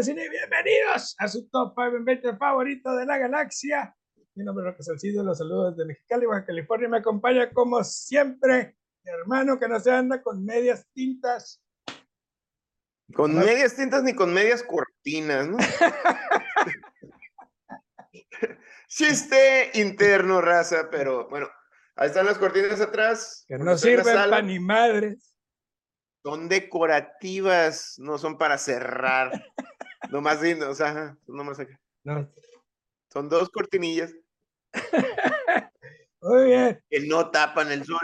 de Cine y bienvenidos a su Top 5 en 20 favorito de la galaxia. Mi nombre es Roque Salcido, los saludos desde Mexicali, Baja California. Me acompaña como siempre mi hermano que no se anda con medias tintas. Con medias tintas ni con medias cortinas, ¿no? Chiste interno, raza, pero bueno, ahí están las cortinas atrás. Que no sirven para ni madres. Son decorativas, no son para cerrar. nomás, o sea, nomás acá. No. Son dos cortinillas. Muy bien. Que no tapan el sol.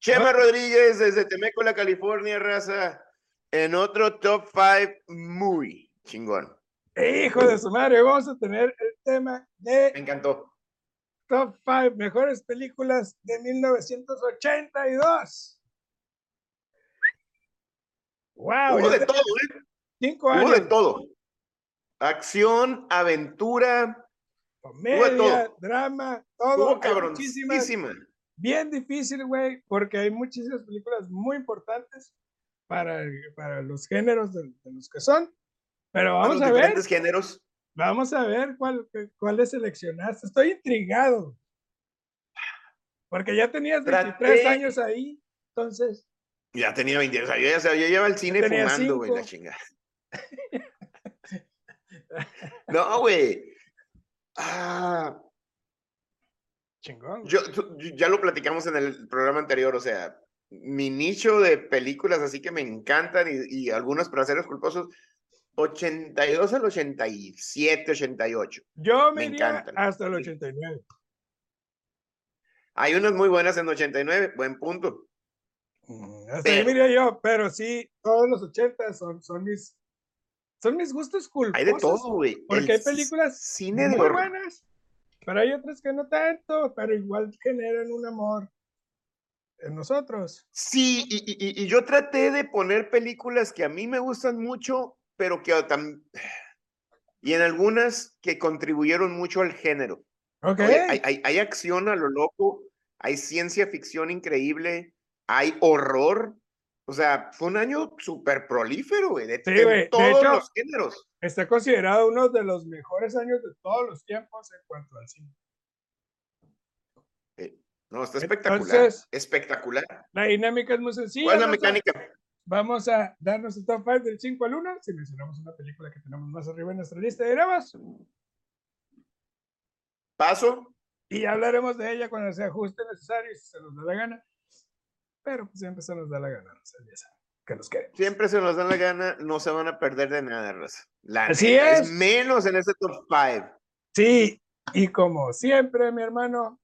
Chema Rodríguez desde Temécola, California, raza. En otro top 5 muy chingón. Hijo de su madre, vamos a tener el tema de. Me encantó. Top 5 mejores películas de 1982. Wow. Hubo de todo, ¿eh? Cinco años. Hubo de todo. Acción, aventura. Comedia, drama, todo. Cabroncísima. Bien difícil, güey, porque hay muchísimas películas muy importantes para, para los géneros de, los que son. Pero vamos a ver. géneros. Vamos a ver cuál, cuáles seleccionaste. Estoy intrigado. Porque ya tenías 23 años ahí, entonces. Ya tenía 20, o sea, yo ya yo llevo al cine fumando, güey, la chingada. No, güey. Ah. Chingón. Yo, ya lo platicamos en el programa anterior, o sea, mi nicho de películas así que me encantan y, y algunos placeres culposos, 82 al 87, 88. Yo me, encantan. hasta el 89. Hay unas muy buenas en 89, buen punto. Mm, así pero, yo, pero sí, todos los 80 son, son mis son mis gustos culposos. Hay de todo, güey. Porque hay películas cine muy buenas, pero hay otras que no tanto, pero igual generan un amor en nosotros. Sí, y, y, yo traté de poner películas que a mí me gustan mucho, pero que también... Y en algunas que contribuyeron mucho al género. Ok. hay, hay, hay acción a lo loco, hay ciencia ficción increíble, hay horror, o sea, fue un año súper prolífero, güey, de, todos los géneros. Está considerado uno de los mejores años de todos los tiempos en cuanto al cine. Eh, no, está espectacular. espectacular. La dinámica es muy sencilla. ¿Cuál es la mecánica? vamos a darnos el top 5 del 5 al 1. Si mencionamos una película que tenemos más arriba en nuestra lista, diremos. Paso. Y hablaremos de ella cuando sea ajuste necesario, si se nos da la gana pero pues siempre se nos da la gana, que nos queremos. Siempre se nos da la gana, no se van a perder de nada, Rosa. Así es. Menos en ese top 5. Sí, y como siempre, mi hermano,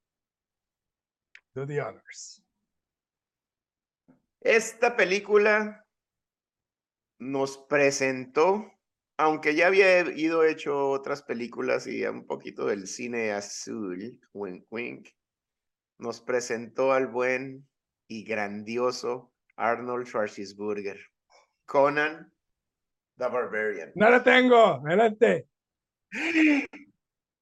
do the honors. Esta película nos presentó, aunque ya había ido hecho otras películas y un poquito del cine azul, wink wink, nos presentó al buen y grandioso Arnold Schwarzenegger. Conan the Barbarian. No lo tengo, adelante.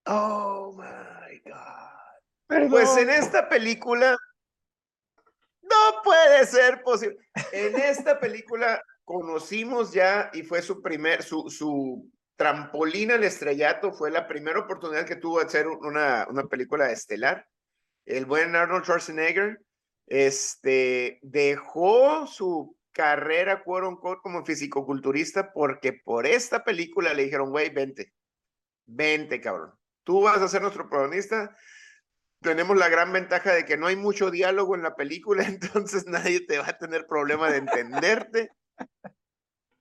Oh my God. Pues en esta película no puede ser posible. En esta película conocimos ya y fue su primer, su, su trampolín al estrellato, fue la primera oportunidad que tuvo de hacer una, una película estelar. El buen Arnold Schwarzenegger este, dejó su carrera, como fisicoculturista, porque por esta película le dijeron, güey, vente, vente, cabrón. Tú vas a ser nuestro protagonista. Tenemos la gran ventaja de que no hay mucho diálogo en la película, entonces nadie te va a tener problema de entenderte.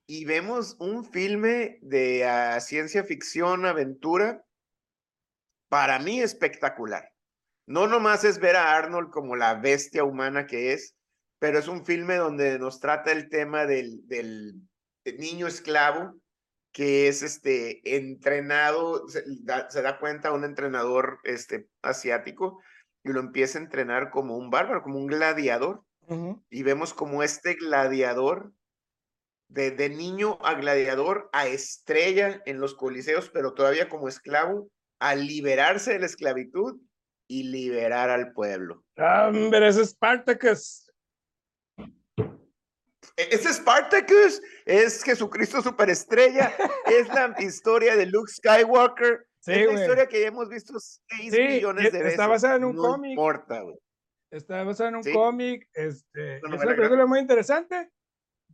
Y vemos un filme de ah, ciencia ficción, aventura, para mí espectacular. No nomás es ver a Arnold como la bestia humana que es, pero es un filme donde nos trata el tema del, del niño esclavo que es este entrenado, se da, cuenta un entrenador este, asiático y lo empieza a entrenar como un bárbaro, como un gladiador. Y vemos como este gladiador, de, de, niño a gladiador, a estrella en los coliseos, pero todavía como esclavo, a liberarse de la esclavitud y liberar al pueblo. Hombre, es Spartacus. E-, es Spartacus es Jesucristo Superestrella, es la historia de Luke Skywalker, es la historia que ya hemos visto 6 millones de veces. Está basada en un cómic. No importa, güey. Está basada en un cómic, este, es una película muy interesante.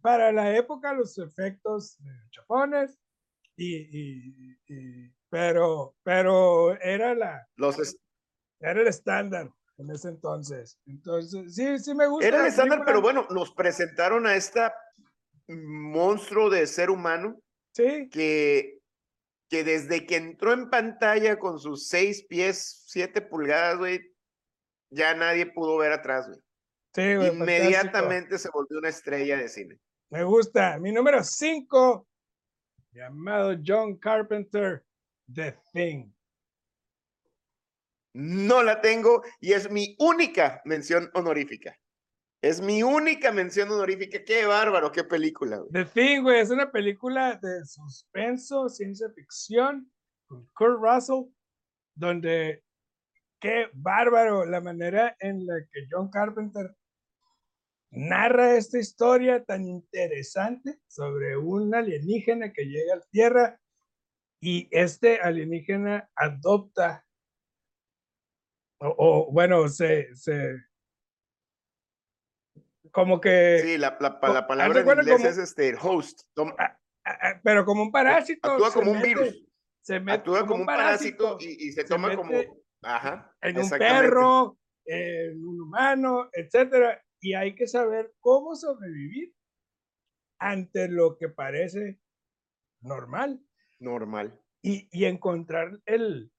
Para la época, los efectos chapones, y, pero, pero era la... Los Era el estándar en ese entonces. Entonces, sí, sí me gusta. Era el estándar, pero bueno, nos presentaron a esta monstruo de ser humano. Sí. Que, que desde que entró en pantalla con sus seis pies, siete pulgadas, güey, ya nadie pudo ver atrás, güey. Sí, güey. Inmediatamente se volvió una estrella de cine. Me gusta. Mi número cinco, llamado John Carpenter, The Thing. No la tengo y es mi única mención honorífica. Es mi única mención honorífica. Qué bárbaro, qué película. The Thing, güey, es una película de suspenso, ciencia ficción, con Kurt Russell, donde qué bárbaro la manera en la que John Carpenter narra esta historia tan interesante sobre un alienígena que llega a la Tierra y este alienígena adopta o, bueno, se, se, como que... Sí, la, la, palabra en inglés es este, host. pero como un parásito. Actúa como un virus. Se mete actúa como, un parásito, y, se, toma como... Ajá, en un perro, en un humano, etcétera. Y hay que saber cómo sobrevivir ante lo que parece normal. Normal. Y, y encontrar el,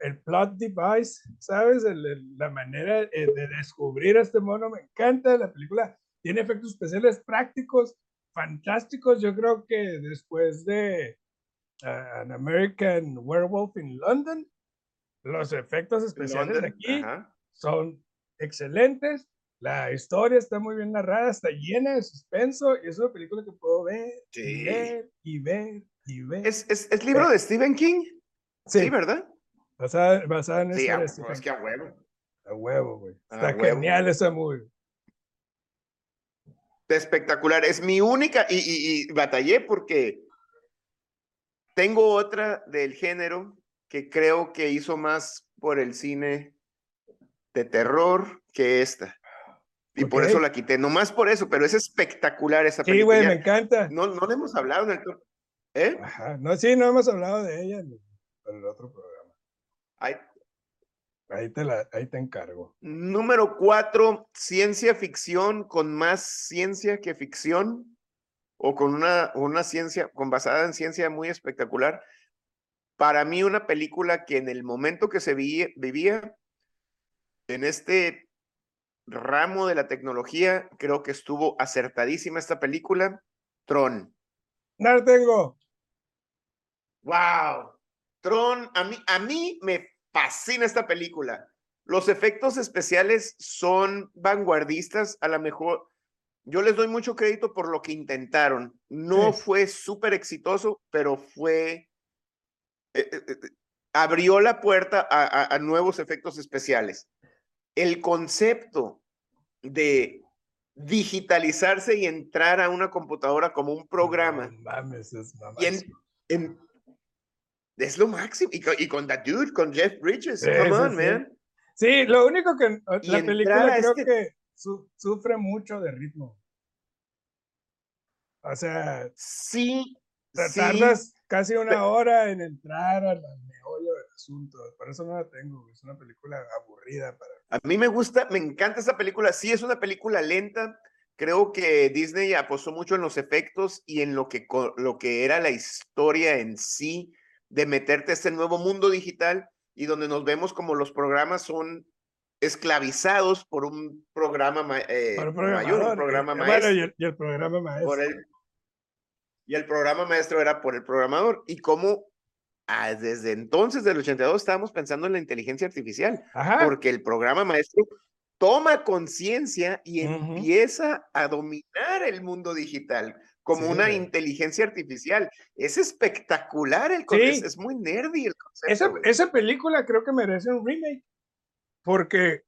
el, plot device, ¿sabes? la manera eh, de descubrir a este mono me encanta. La película tiene efectos especiales prácticos, fantásticos. Yo creo que después de uh, An American Werewolf in London, los efectos especiales de aquí son excelentes. La historia está muy bien narrada, está llena de suspenso y es una película que puedo ver, y ver y ver y ver. ¿Es, es, libro de Stephen King? Sí, ¿verdad? Basada, basada en sí, es que a huevo. A huevo, güey. Está genial esa movie. Espectacular. Es mi única, y, y, batallé porque tengo otra del género que creo que hizo más por el cine de terror que esta. Y por eso la quité, no más por eso, pero es espectacular esa película. Sí, güey, me encanta. No, no le hemos hablado en el ¿Eh? Ajá. No, sí, no hemos hablado de ella en el otro programa. Ahí, te la, ahí te encargo. Número cuatro, ciencia ficción con más ciencia que ficción o con una, una ciencia, con basada en ciencia muy espectacular. Para mí una película que en el momento que se vivía en este ramo de la tecnología, creo que estuvo acertadísima esta película, Tron. No la tengo. Wow. Tron, a mí, a mí me fascina esta película. Los efectos especiales son vanguardistas, a lo mejor yo les doy mucho crédito por lo que intentaron. No fue súper exitoso, pero fue, eh, eh, eh, abrió la puerta a, a, nuevos efectos especiales. El concepto de digitalizarse y entrar a una computadora como un programa. y en, es lo máximo. Y con, y con That Dude, con Jeff Bridges. Come on, man. Sí, lo único que la película creo este que sufre mucho de ritmo. O sea, sí. Tardas casi una hora en entrar al meollo del asunto. Por eso no la tengo. Es una película aburrida para A mí me gusta, me encanta esa película. Sí, es una película lenta. Creo que Disney apostó mucho en los efectos y en lo que, lo que era la historia en sí de meterte a este nuevo mundo digital y donde nos vemos como los programas son esclavizados por un programa eh, mayor, un programa maestro. y, el, programa maestro. y el programa maestro era por el programador. Y cómo ah, desde entonces, del 82, estábamos pensando en la inteligencia artificial, porque el programa maestro toma conciencia y empieza a dominar el mundo digital como una inteligencia artificial. Es espectacular el concepto, es, muy nerdy el concepto. Esa, esa, película creo que merece un remake, porque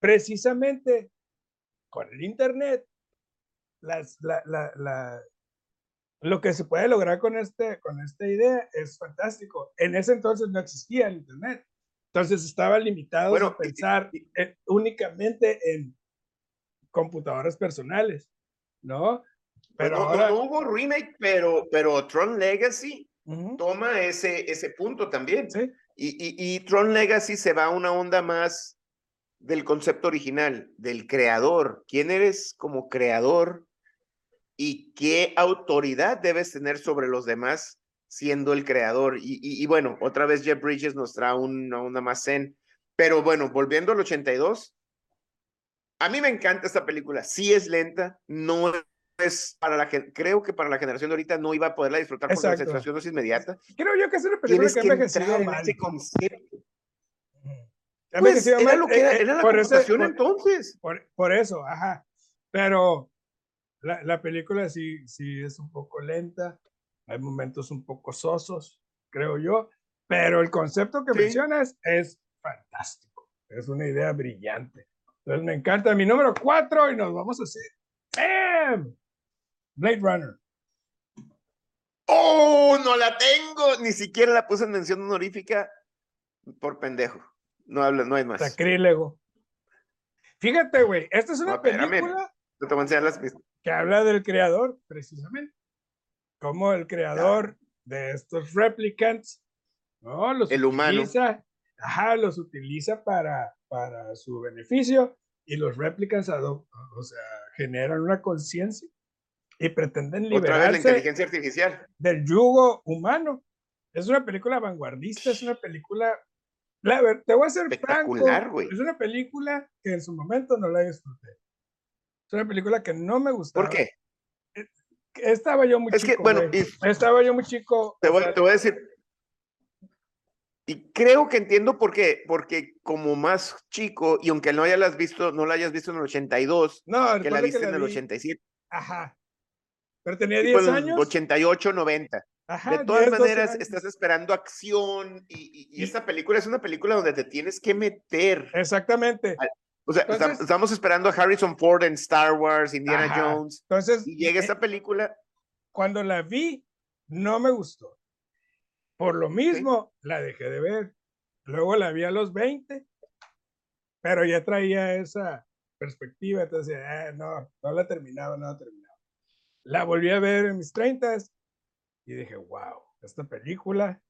precisamente con el Internet, las, la, la, la, lo que se puede lograr con, este, con esta idea es fantástico. En ese entonces no existía el Internet. Entonces estaba limitado a pensar únicamente en computadoras personales, ¿no? Pero ahora... no, hubo remake, pero, pero Tron Legacy toma ese, ese punto también. ¿Sí? Y, y, y, Tron Legacy se va a una onda más del concepto original, del creador. ¿Quién eres como creador? ¿Y qué autoridad debes tener sobre los demás siendo el creador? Y, y bueno, otra vez Jeff Bridges nos trae una onda más zen. Pero bueno, volviendo al 82, a mí me encanta esta película. Sí es lenta, no es para la creo que para la generación de ahorita no iba a poderla disfrutar con la sensación inmediata. Creo yo que es una película que, que envejecido mal. Ese concepto. Pues, era lo que era, eh, era la por conversación entonces. Por, por, eso, ajá. Pero la, la, película sí, sí es un poco lenta, hay momentos un poco sosos, creo yo, pero el concepto que mencionas es fantástico, es una idea brillante. Entonces me encanta mi número cuatro y nos vamos a hacer. ¡Bam! Blade Runner. ¡Oh! No la tengo. Ni siquiera la puse en mención honorífica por pendejo. No habla, no hay más. Sacrílego. Fíjate, güey. Esta es una película. Que habla del creador, precisamente. Como el creador de estos replicants, ¿no? Los el utiliza, humano. Ajá, los utiliza para, para su beneficio y los replicants o sea, generan una conciencia y pretenden liberarse la inteligencia artificial. del yugo humano. Es una película vanguardista, es una película... La, te voy a ser franco, es una película que en su momento no la disfruté. Es una película que no me gustó. ¿Por qué? Eh, estaba yo muy es chico. Que, bueno, Estaba yo muy chico. Te voy, te voy a decir, y creo que entiendo por qué, porque como más chico, y aunque no hayas visto, no la hayas visto en el 82, no, que la viste en el 87. Ajá. Pero tenía 10 años. 88, 90. Ajá, de todas maneras, estás esperando acción y, y, esta película es una película donde te tienes que meter. Exactamente. O sea, estamos esperando a Harrison Ford en Star Wars, Indiana Jones. Entonces, y llega esta película. Cuando la vi, no me gustó. Por lo mismo, la dejé de ver. Luego la vi a los 20, pero ya traía esa perspectiva. Entonces, ah, no, no la terminaba, no la terminaba. La volví a ver en mis 30 y dije, wow, esta película,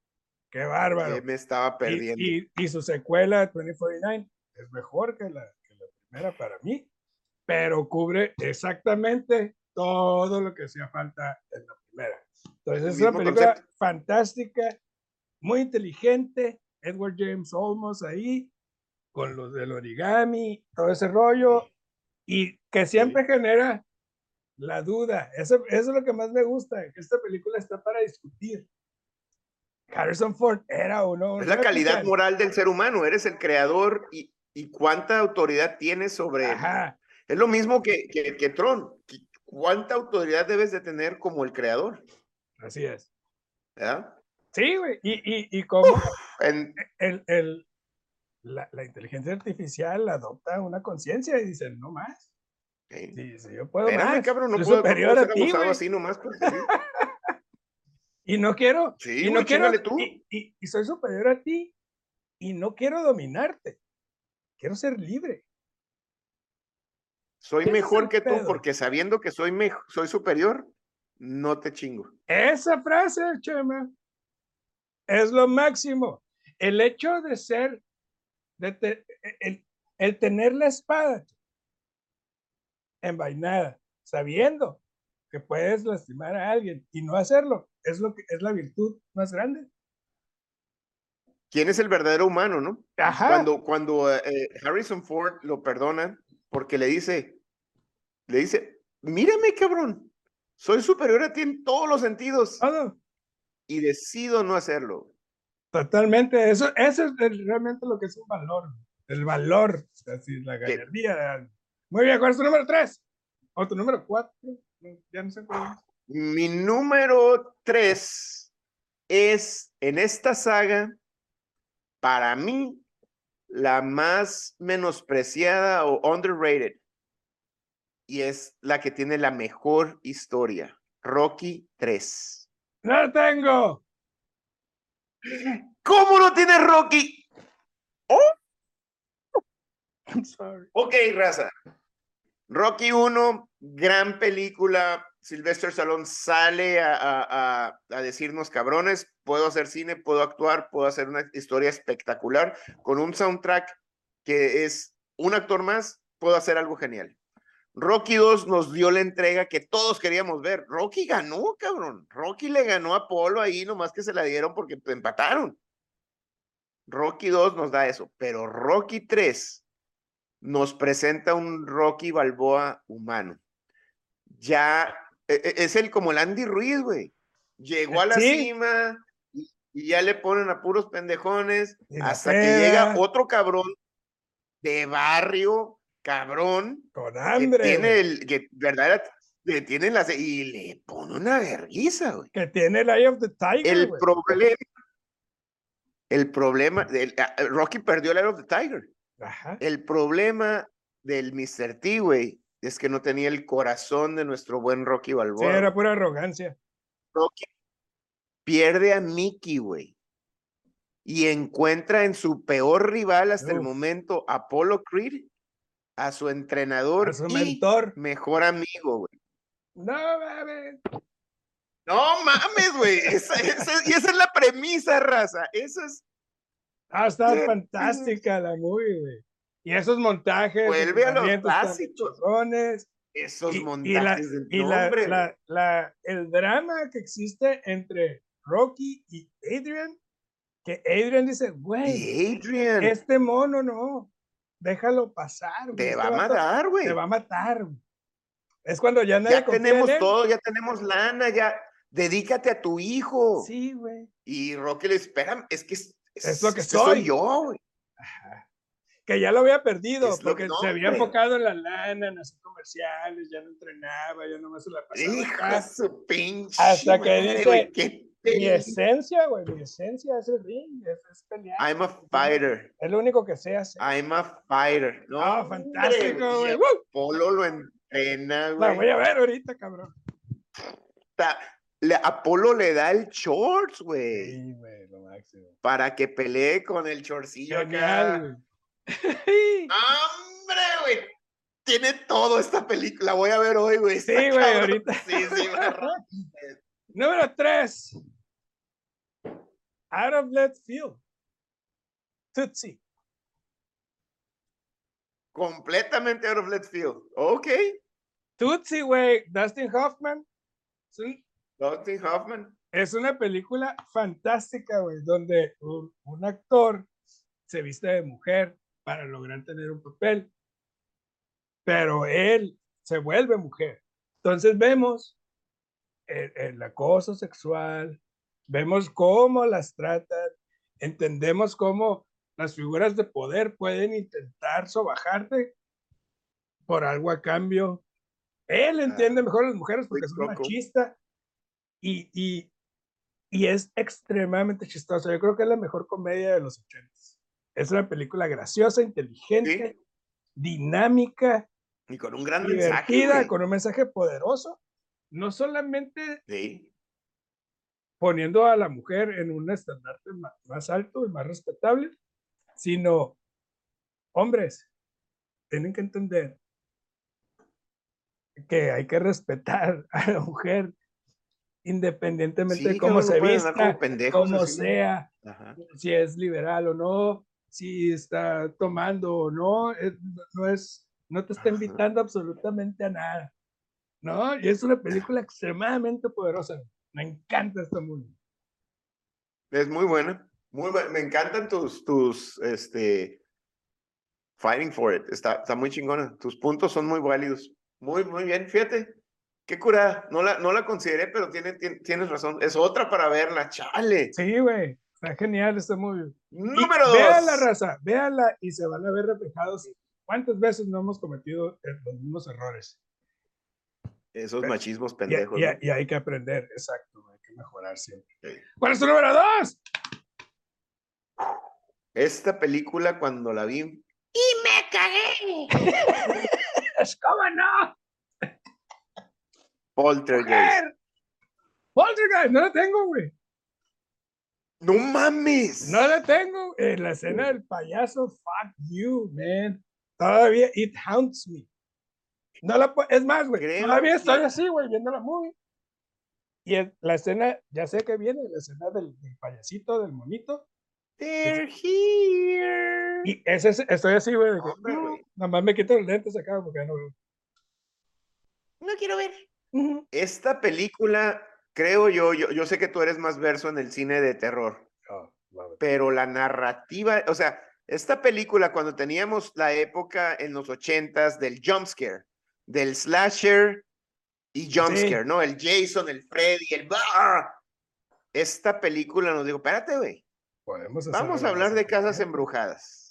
qué bárbaro. me estaba perdiendo. Y, y, su secuela, 2049, es mejor que la, que la primera para mí, pero cubre exactamente todo lo que hacía falta en la primera. Entonces es una película fantástica, muy inteligente, Edward James Olmos ahí, con los del origami, todo ese rollo, y que siempre genera la duda. Eso, eso, es lo que más me gusta, que esta película está para discutir. Harrison Ford era uno. Es la calidad moral del ser humano, eres el creador y, y cuánta autoridad tienes sobre... Ajá. Es lo mismo que, que, que Tron. ¿Cuánta autoridad debes de tener como el creador? Así es. ¿Verdad? Sí, güey. Y, y, y como el, el, la, la, inteligencia artificial adopta una conciencia y dice, no más. Sí, sí, yo puedo Espérame, cabrón, no puedo, superior no a ti, así nomás. Y no quiero. Sí, y no quiero. Tú. Y, y, y, soy superior a ti y no quiero dominarte. Quiero ser libre. Soy mejor que tú porque sabiendo que soy, mejor, soy superior, no te chingo. Esa frase, Chema, es lo máximo. El hecho de ser, de el, el, tener la espada envainada, sabiendo que puedes lastimar a alguien y no hacerlo, es lo que es la virtud más grande. ¿Quién es el verdadero humano, no? Ajá. Cuando, cuando eh, Harrison Ford lo perdona porque le dice, le dice, mírame, cabrón, soy superior a ti en todos los sentidos. Y decido no hacerlo. Totalmente, eso, eso es realmente lo que es un valor, el valor, así, la galería. Muy bien, ¿cuál es tu número tres? ¿O tu número cuatro? Ya no sé cuál Mi número tres es en esta saga, para mí, la más menospreciada o underrated. y es la que tiene la mejor historia, Rocky 3. ¡No la tengo! ¿Cómo no tiene Rocky? ¡Oh! I'm sorry. Ok, raza. Rocky 1, gran película. Sylvester Stallone sale a, a- decirnos, cabrones, puedo hacer cine, puedo actuar, puedo hacer una historia espectacular con un soundtrack que es un actor más, puedo hacer algo genial. Rocky 2 nos dio la entrega que todos queríamos ver. Rocky ganó, cabrón. Rocky le ganó a Polo ahí, nomás que se la dieron porque empataron. Rocky 2 nos da eso, pero Rocky 3 nos presenta un Rocky Balboa humano. Ya e- e- es el como el Andy Ruiz, güey. Llegó a la Sí. cima y, y ya le ponen a puros pendejones la hasta que llega otro cabrón de barrio, cabrón, Con que hambre. tiene el, que verdad, le tiene las y le pone una vergüenza, güey. Que tiene el Eye of the Tiger. El güey. problema, el problema, el- Rocky perdió el Eye of the Tiger. Ajá. El problema del Mr. T, güey, es que no tenía el corazón de nuestro buen Rocky Sí, Balboa. era güey. pura arrogancia. Rocky pierde a Mickey, güey. Y encuentra en su peor rival hasta el momento, Apollo Creed, a su entrenador A su y mentor. mejor amigo, güey. No, mames. No mames, güey. Esa, esa- y esa es la premisa, raza. Eso es. Ah, está Sí. fantástica la movie, güey. Y esos montajes. Vuelve a los clásicos. Esos y, y la, montajes del y la- el drama que existe entre Rocky y Adrian, que Adrian dice, güey, Adrian, este mono no, déjalo pasar. güey, te este va a matar, güey. Te va a matar. güey". Es cuando ya nadie Ya en tenemos él. todo, ya tenemos lana, ya. Dedícate a tu hijo. Sí, güey. Y Rocky le espera, es que es, lo que este soy. soy yo, güey. Ajá. Que ya lo había perdido, Es porque que- no, se había hombre. enfocado en la lana, en hacer comerciales, ya no entrenaba, ya nomás se la pasaba. De su pinche. Hasta que dice, güey, qué Mi esencia, güey, mi esencia es el ring, es, es pelear. I'm a fighter. Es lo único que sé hacer. I'm a fighter. No, hombre, fantástico, güey. Apolo lo entrena, La voy güey. a ver ahorita, cabrón. Ta- le- Apolo le da el shorts, güey, Sí, güey, lo máximo. para que pelee con el chorcillo acá. ¡Hombre, güey! Tiene todo esta película. La voy a ver hoy, güey. Sí, güey, ahorita. Sí, sí. Número 3. Out of left field. Tootsie. Completamente out of left field. Ok. Tootsie, güey. Dustin Hoffman. Es, un- Dustin Hoffman. es una película fantástica, güey, donde un, un actor se viste de mujer para lograr tener un papel, pero él se vuelve mujer. Entonces vemos el, el acoso sexual, vemos cómo las tratan, entendemos cómo las figuras de poder pueden intentar sobajarte por algo a cambio. Él entiende mejor a las mujeres porque es machista y, y, y es extremadamente chistoso. Yo creo que es la mejor comedia de los ochentas. Es una película graciosa, inteligente, dinámica, Y con un gran mensaje. divertida, con un mensaje poderoso. No solamente Sí. poniendo a la mujer en un estandarte ma- más alto y más respetable, sino hombres tienen que entender que hay que respetar a la mujer independientemente Sí, de cómo se vista, cómo sea, Ajá. si es liberal o no, si está tomando o no, es- no es, no te está Ajá. invitando absolutamente a nada, ¿no? Y es una película extremadamente poderosa. Me encanta esta movie. Es muy buena. Muy buena. Me encantan tus, tus, este, fighting for it. Está, está muy chingona. Tus puntos son muy válidos. Muy, muy bien. Fíjate. Qué curada. No la, no la consideré, pero tiene, tien- tienes razón. Es otra para verla. Chale. Sí, güey. Está genial esta movie. Y Número dos. Véanla, raza. Véanla y se van a ver reflejados. ¿Cuántas veces no hemos cometido eh, los mismos errores? Esos Ve- machismos Y, pendejos. y- ¿no? y hay que aprender. Exacto. Hay que mejorar siempre. Sí. ¿Cuál es tu número dos? Esta película, cuando la vi, ¿Cómo no? Poltergeist. Poltergeist, no la tengo, güey. No mames. No la tengo. En la escena del payaso, fuck you, man. Todavía it haunts me. No la es más, güey. Todavía estoy así, güey, viendo la movie. Y la escena, ya sé que viene, la escena del, payasito, del monito. They're here. Y ese, estoy así, güey. Nada más me quito los lentes acá porque ya no veo. No quiero ver. Esta película, creo yo, yo, yo sé que tú eres más verso en el cine de terror. Oh, pero la narrativa, o sea, esta película cuando teníamos la época en los ochentas del jumpscare, del slasher y jumpscare, ¿no? El Jason, el Freddy, el... Esta película nos dijo, espérate, güey. Vamos a hablar de casas embrujadas.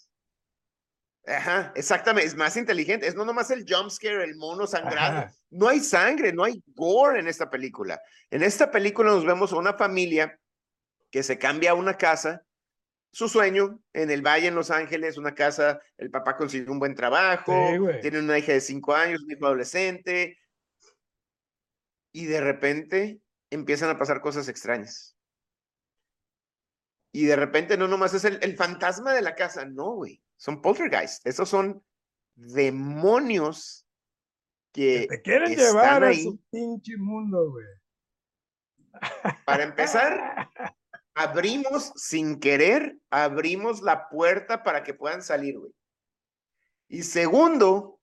Ajá, exactamente, es más inteligente, es no nomás el jumpscare, el mono sangrado. No hay sangre, no hay gore en esta película. En esta película nos vemos a una familia que se cambia a una casa su sueño en el Valle, en Los Ángeles, una casa, el papá consigue un buen trabajo, tiene una hija de cinco años, un hijo adolescente, y de repente empiezan a pasar cosas extrañas. Y de repente no nomás es el, fantasma de la casa, no, güey, son poltergeists, esos son demonios que, te quieren llevar a su pinche mundo, güey. Para empezar, abrimos sin querer, abrimos la puerta para que puedan salir, güey. Y segundo,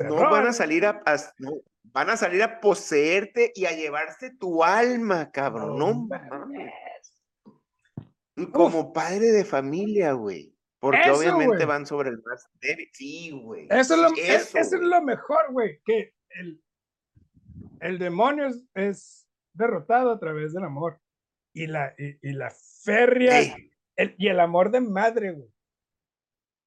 no van a salir a, no, van a salir a poseerte y a llevarse tu alma, cabrón. No, mames. Como padre de familia, güey. Porque obviamente van sobre el más débil. Sí, güey. Eso, es lo, eso, es lo mejor, güey. Que el, el demonio es derrotado a través del amor y la, y, la férrea y el amor de madre, güey.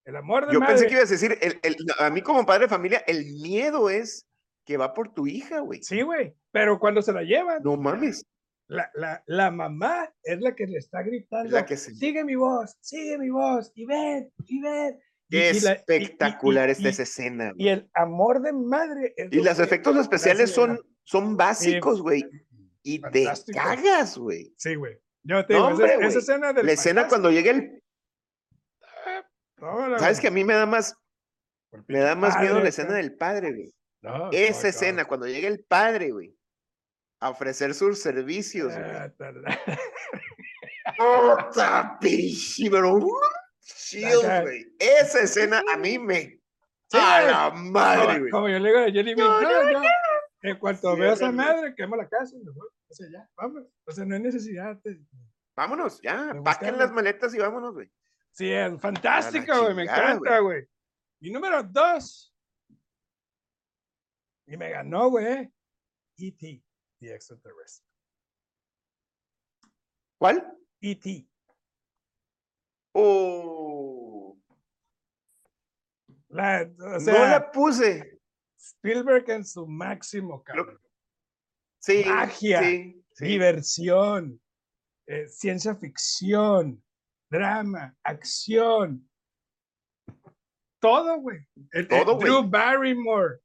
El amor de Yo madre. pensé que ibas a decir, el, el, a mí como padre de familia, el miedo es que va por tu hija, güey. Sí, güey, pero cuando se la llevan. No mames. La, la, la, mamá es la que le está gritando, sigue mi voz, sigue mi voz, y ven, y ven. Qué espectacular esta esa escena. Y el amor de madre. y los efectos especiales son, son básicos, güey y te cagas, güey. Sí, güey. Yo te digo, esa, escena La escena cuando llega el. ¿Sabes que a mí me da más. Me da más miedo la escena del padre, güey. esa escena, cuando llega el padre, güey. A ofrecer sus servicios. Ah, ¡Oh, güey! Esa escena a mí me. ¡A la madre, güey! Como, yo le digo a Jenny, no, no, en cuanto veo a esa madre, quemo la casa y me voy. O sea, ya, vámonos. O sea, no hay necesidad. Vámonos, ya. Paquen las maletas y vámonos, güey. Sí, es fantástico, güey. Me encanta, güey. Y número dos. Y me ganó, güey. E.T. The Extraterrestre. ¿Cuál? E.T. Oh. La, o sea, no la puse. Spielberg en su máximo, cabrón. Sí, Magia, diversión, eh, ciencia ficción, drama, acción. Todo, güey. Todo, güey. Drew Barrymore,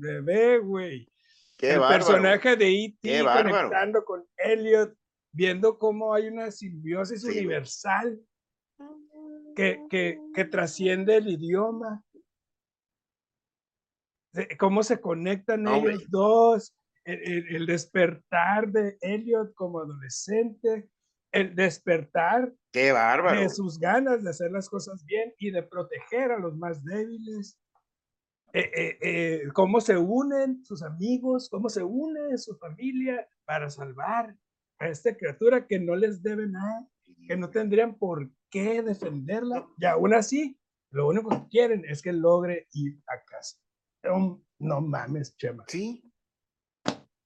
bebé, güey. El personaje de E.T. conectando con Elliot, viendo cómo hay una simbiosis universal que, que, que trasciende el idioma cómo se conectan ellos dos, el, despertar de Elliot como adolescente, el despertar Qué bárbaro. de sus ganas de hacer las cosas bien y de proteger a los más débiles. Eh, eh, eh, cómo se unen sus amigos, cómo se une su familia para salvar a esta criatura que no les debe nada, que no tendrían por qué defenderla, y aún así, lo único que quieren es que logre ir a casa no mames, Chema. Sí.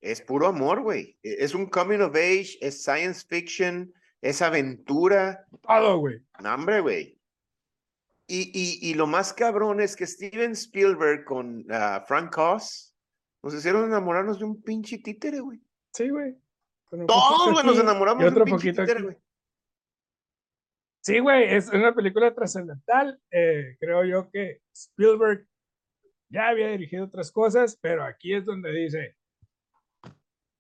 Es puro amor, güey. E, es un coming of age, es science fiction, es aventura. Todo, güey. No, hombre, güey. Y, y, y, lo más cabrón es que Steven Spielberg con ah, Frank Oz nos hicieron enamorarnos de un pinche títere, güey. Sí, güey. Todos nos enamoramos de un pinche títere, güey. Sí, güey, es una película trascendental. Eh, creo yo que Spielberg ya había dirigido otras cosas, pero aquí es donde dice,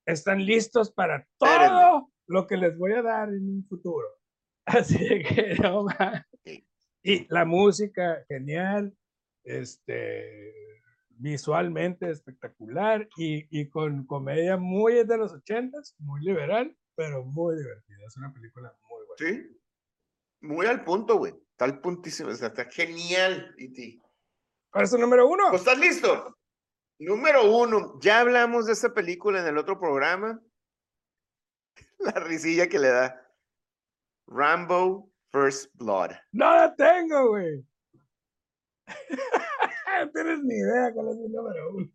están listos para todo lo que les voy a dar en un futuro. Así que no Y la música, genial, este, visualmente espectacular y, y con comedia muy de los ochentas, muy liberal, pero muy divertida. Es una película muy buena. Sí, muy al punto, güey. Está al puntísimo, está genial, E.T. ¿Cuál es tu número uno? Pues estás listo. Número uno, ya hablamos de esta película en el otro programa. La risilla que le da. Rambo First Blood. No la tengo, güey. no tienes ni idea cuál es mi número uno.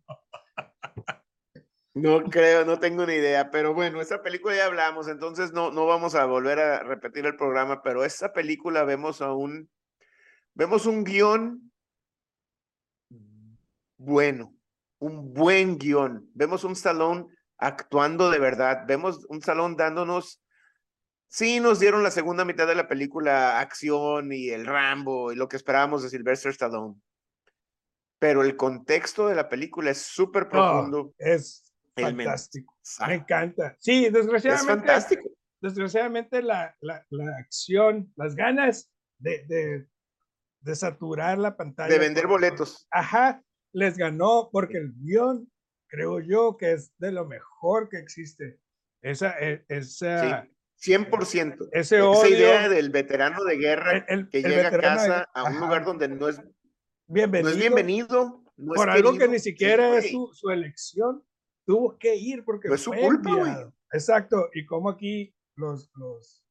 No creo, no tengo ni idea, pero bueno, esa película ya hablamos, entonces no, no vamos a volver a repetir el programa, pero esa película vemos a un, vemos un guion bueno, un buen guion, vemos un salón actuando de verdad, vemos un salón dándonos, sí nos dieron la segunda mitad de la película acción y el Rambo y lo que esperábamos de Sylvester Stallone, pero el contexto de la película es súper profundo. es fantástico. Me encanta. Sí, desgraciadamente. Es fantástico. Desgraciadamente la, la, la acción, las ganas de, de, de, saturar la pantalla. De vender boletos. Ajá, les ganó porque el guion, creo yo, que es de lo mejor que existe. Esa, e, esa, sí, 100%. Ese Esa idea del veterano de guerra que llega a casa a un lugar donde no es bienvenido. No es bienvenido por algo que ni siquiera es su, su, elección tuvo que ir porque es su culpa, Exacto, y como aquí los, los,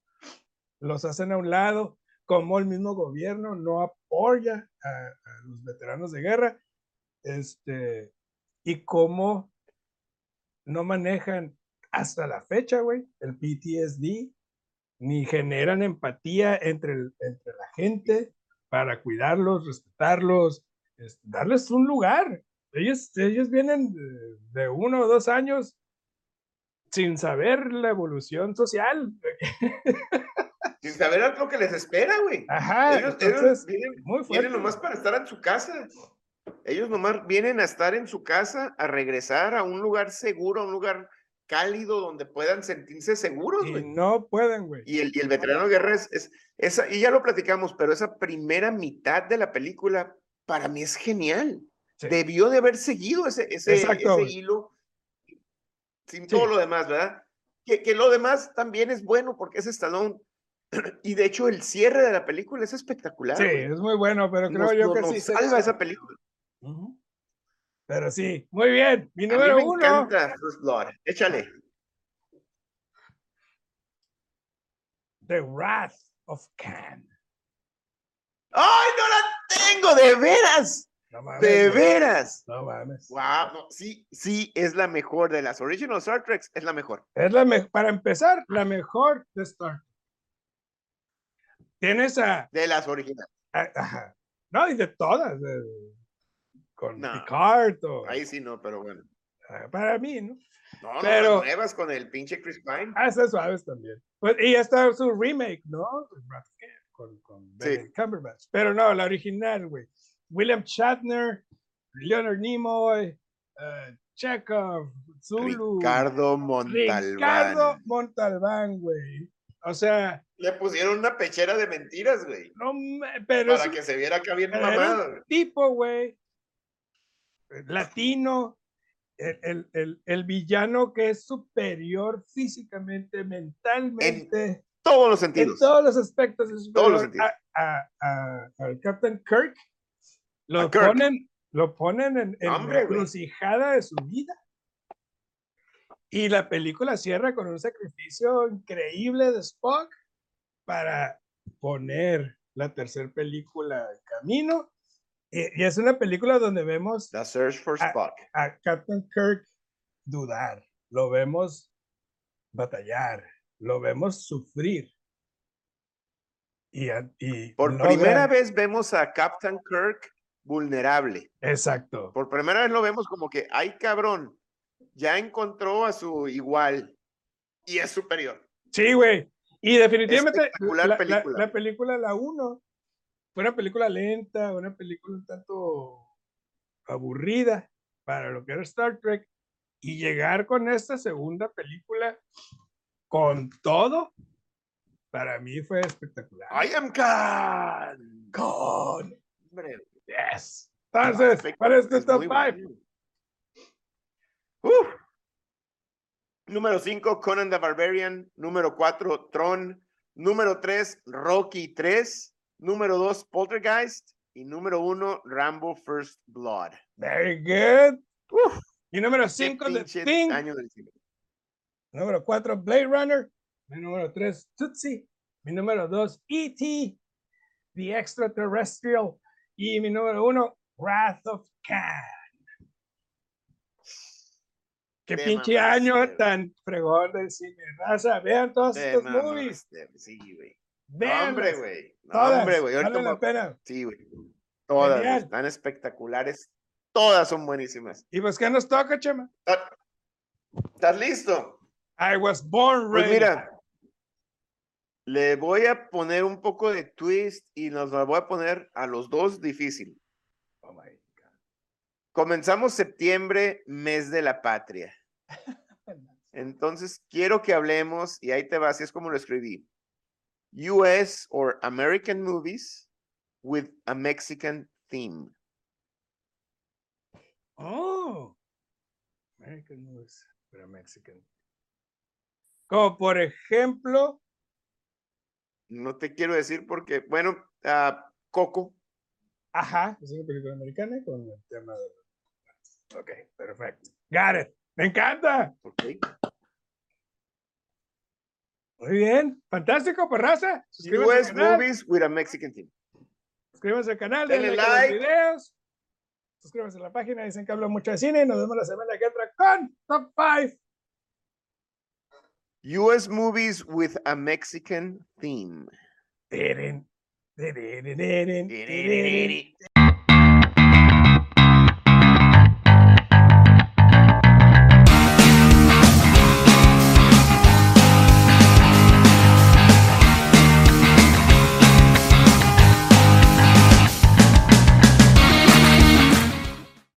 los hacen a un lado, como el mismo gobierno no apoya a, los veteranos de guerra, este, y cómo no manejan hasta la fecha, güey, el PTSD, ni generan empatía entre, entre la gente para cuidarlos, respetarlos, este, darles un lugar. Ellos, ellos vienen de, uno o dos años sin saber la evolución social. Sin saber lo que les espera, güey. Ajá. Ellos, ellos vienen, muy vienen nomás para estar en su casa. Ellos nomás vienen a estar en su casa, a regresar a un lugar seguro, a un lugar cálido donde puedan sentirse seguros, güey. No pueden, güey. Y el, y el veterano guerra es, es, esa, y ya lo platicamos, pero esa primera mitad de la película para mí es genial. Debió de haber seguido ese, ese, ese hilo sin todo lo demás, ¿verdad? Que, que, lo demás también es bueno porque es Stallone. Y de hecho el cierre de la película es espectacular. Sí, es muy bueno, pero creo yo que sí. Salva esa película. Pero sí, muy bien. Mi número me uno. encanta First Blood. Échale. The Wrath of Khan. ¡Ay, no la tengo! ¡De veras! de veras. No mames. Wow, sí, sí, es la mejor de las original Star Trek, es la mejor. Es la mejor, para empezar, la mejor de Star Trek. Tienes a. De las originales. Ajá. No, y de todas. Con Picard. Ahí sí no, pero bueno. Ah, para mí, ¿no? No, no, pero, nuevas con el pinche Chris Pine. Ah, esas suaves también. Pues, y está su remake, ¿no? Con, con sí. Cumberbatch. Pero no, la original, güey. William Shatner, Leonard Nimoy, uh, Chekhov, Zulu. Ricardo Montalbán. Ricardo Montalbán, güey. O sea. Le pusieron una pechera de mentiras, güey. No, pero. Para que se viera acá bien mamado. Tipo, güey. Latino. El, el, el, el, villano que es superior físicamente, mentalmente. En todos los sentidos. En todos los aspectos. Es todos los sentidos. A, a, al Captain Kirk lo ponen, lo ponen en, en la encrucijada de su vida. Y la película cierra con un sacrificio increíble de Spock para poner la tercera película en camino. Y, es una película donde vemos The Search for Spock. A, Captain Kirk dudar, lo vemos batallar, lo vemos sufrir. Y, y Por primera vez vemos a Captain Kirk vulnerable. Exacto. Por primera vez lo vemos como que, ay cabrón, ya encontró a su igual y es superior. Sí, güey. Y definitivamente la, película. La, película, la 1, fue una película lenta, una película un tanto aburrida para lo que era Star Trek, y llegar con esta segunda película con todo, para mí fue espectacular. I am Khan. Hombre, Yes. Entonces, ¿cuál es tu top muy 5? bueno. Uf. Número 5, Conan the Barbarian. Número 4, Tron. Número 3, Rocky 3. Número 2, Poltergeist. Y número 1, Rambo First Blood. Very good. Uf, Y número 5, The Thing. año del cine. Número 4, Blade Runner. Mi número 3, Tootsie. Mi número 2, E.T., The Extraterrestrial. Y mi número 1, Wrath of Khan. Qué pinche año tan fregón del cine. Raza, vean todos estos movies. Sí, güey. No, Vean. hombre, güey. Hombre, güey. Vale la pena. Sí, güey. Todas Genial. están espectaculares. Todas son buenísimas. ¿Y pues qué nos toca, Chema? Ah, ¿Estás listo? I was born Pues ready. mira, le voy a poner un poco de twist y nos la voy a poner a los dos difícil. Oh my God. Comenzamos septiembre, mes de la patria. Entonces, quiero que hablemos, y ahí te va, así es como lo escribí. US or American movies with a Mexican theme. Oh. American movies, pero Mexican. Como por ejemplo, No te quiero decir porque, bueno, ah, Coco, ajá, es una película americana con el tema de. Ok, perfecto. Got it. Me encanta. ok, Muy bien. Fantástico, pues raza. Suscríbanse US movies with a Mexican theme. Suscríbanse al canal, Denle denle like a like. los videos. Suscríbanse a la página, dicen que hablo mucho de cine y nos vemos la semana que entra con Top 5. US movies with a Mexican theme. Tirin, tirin, tirin.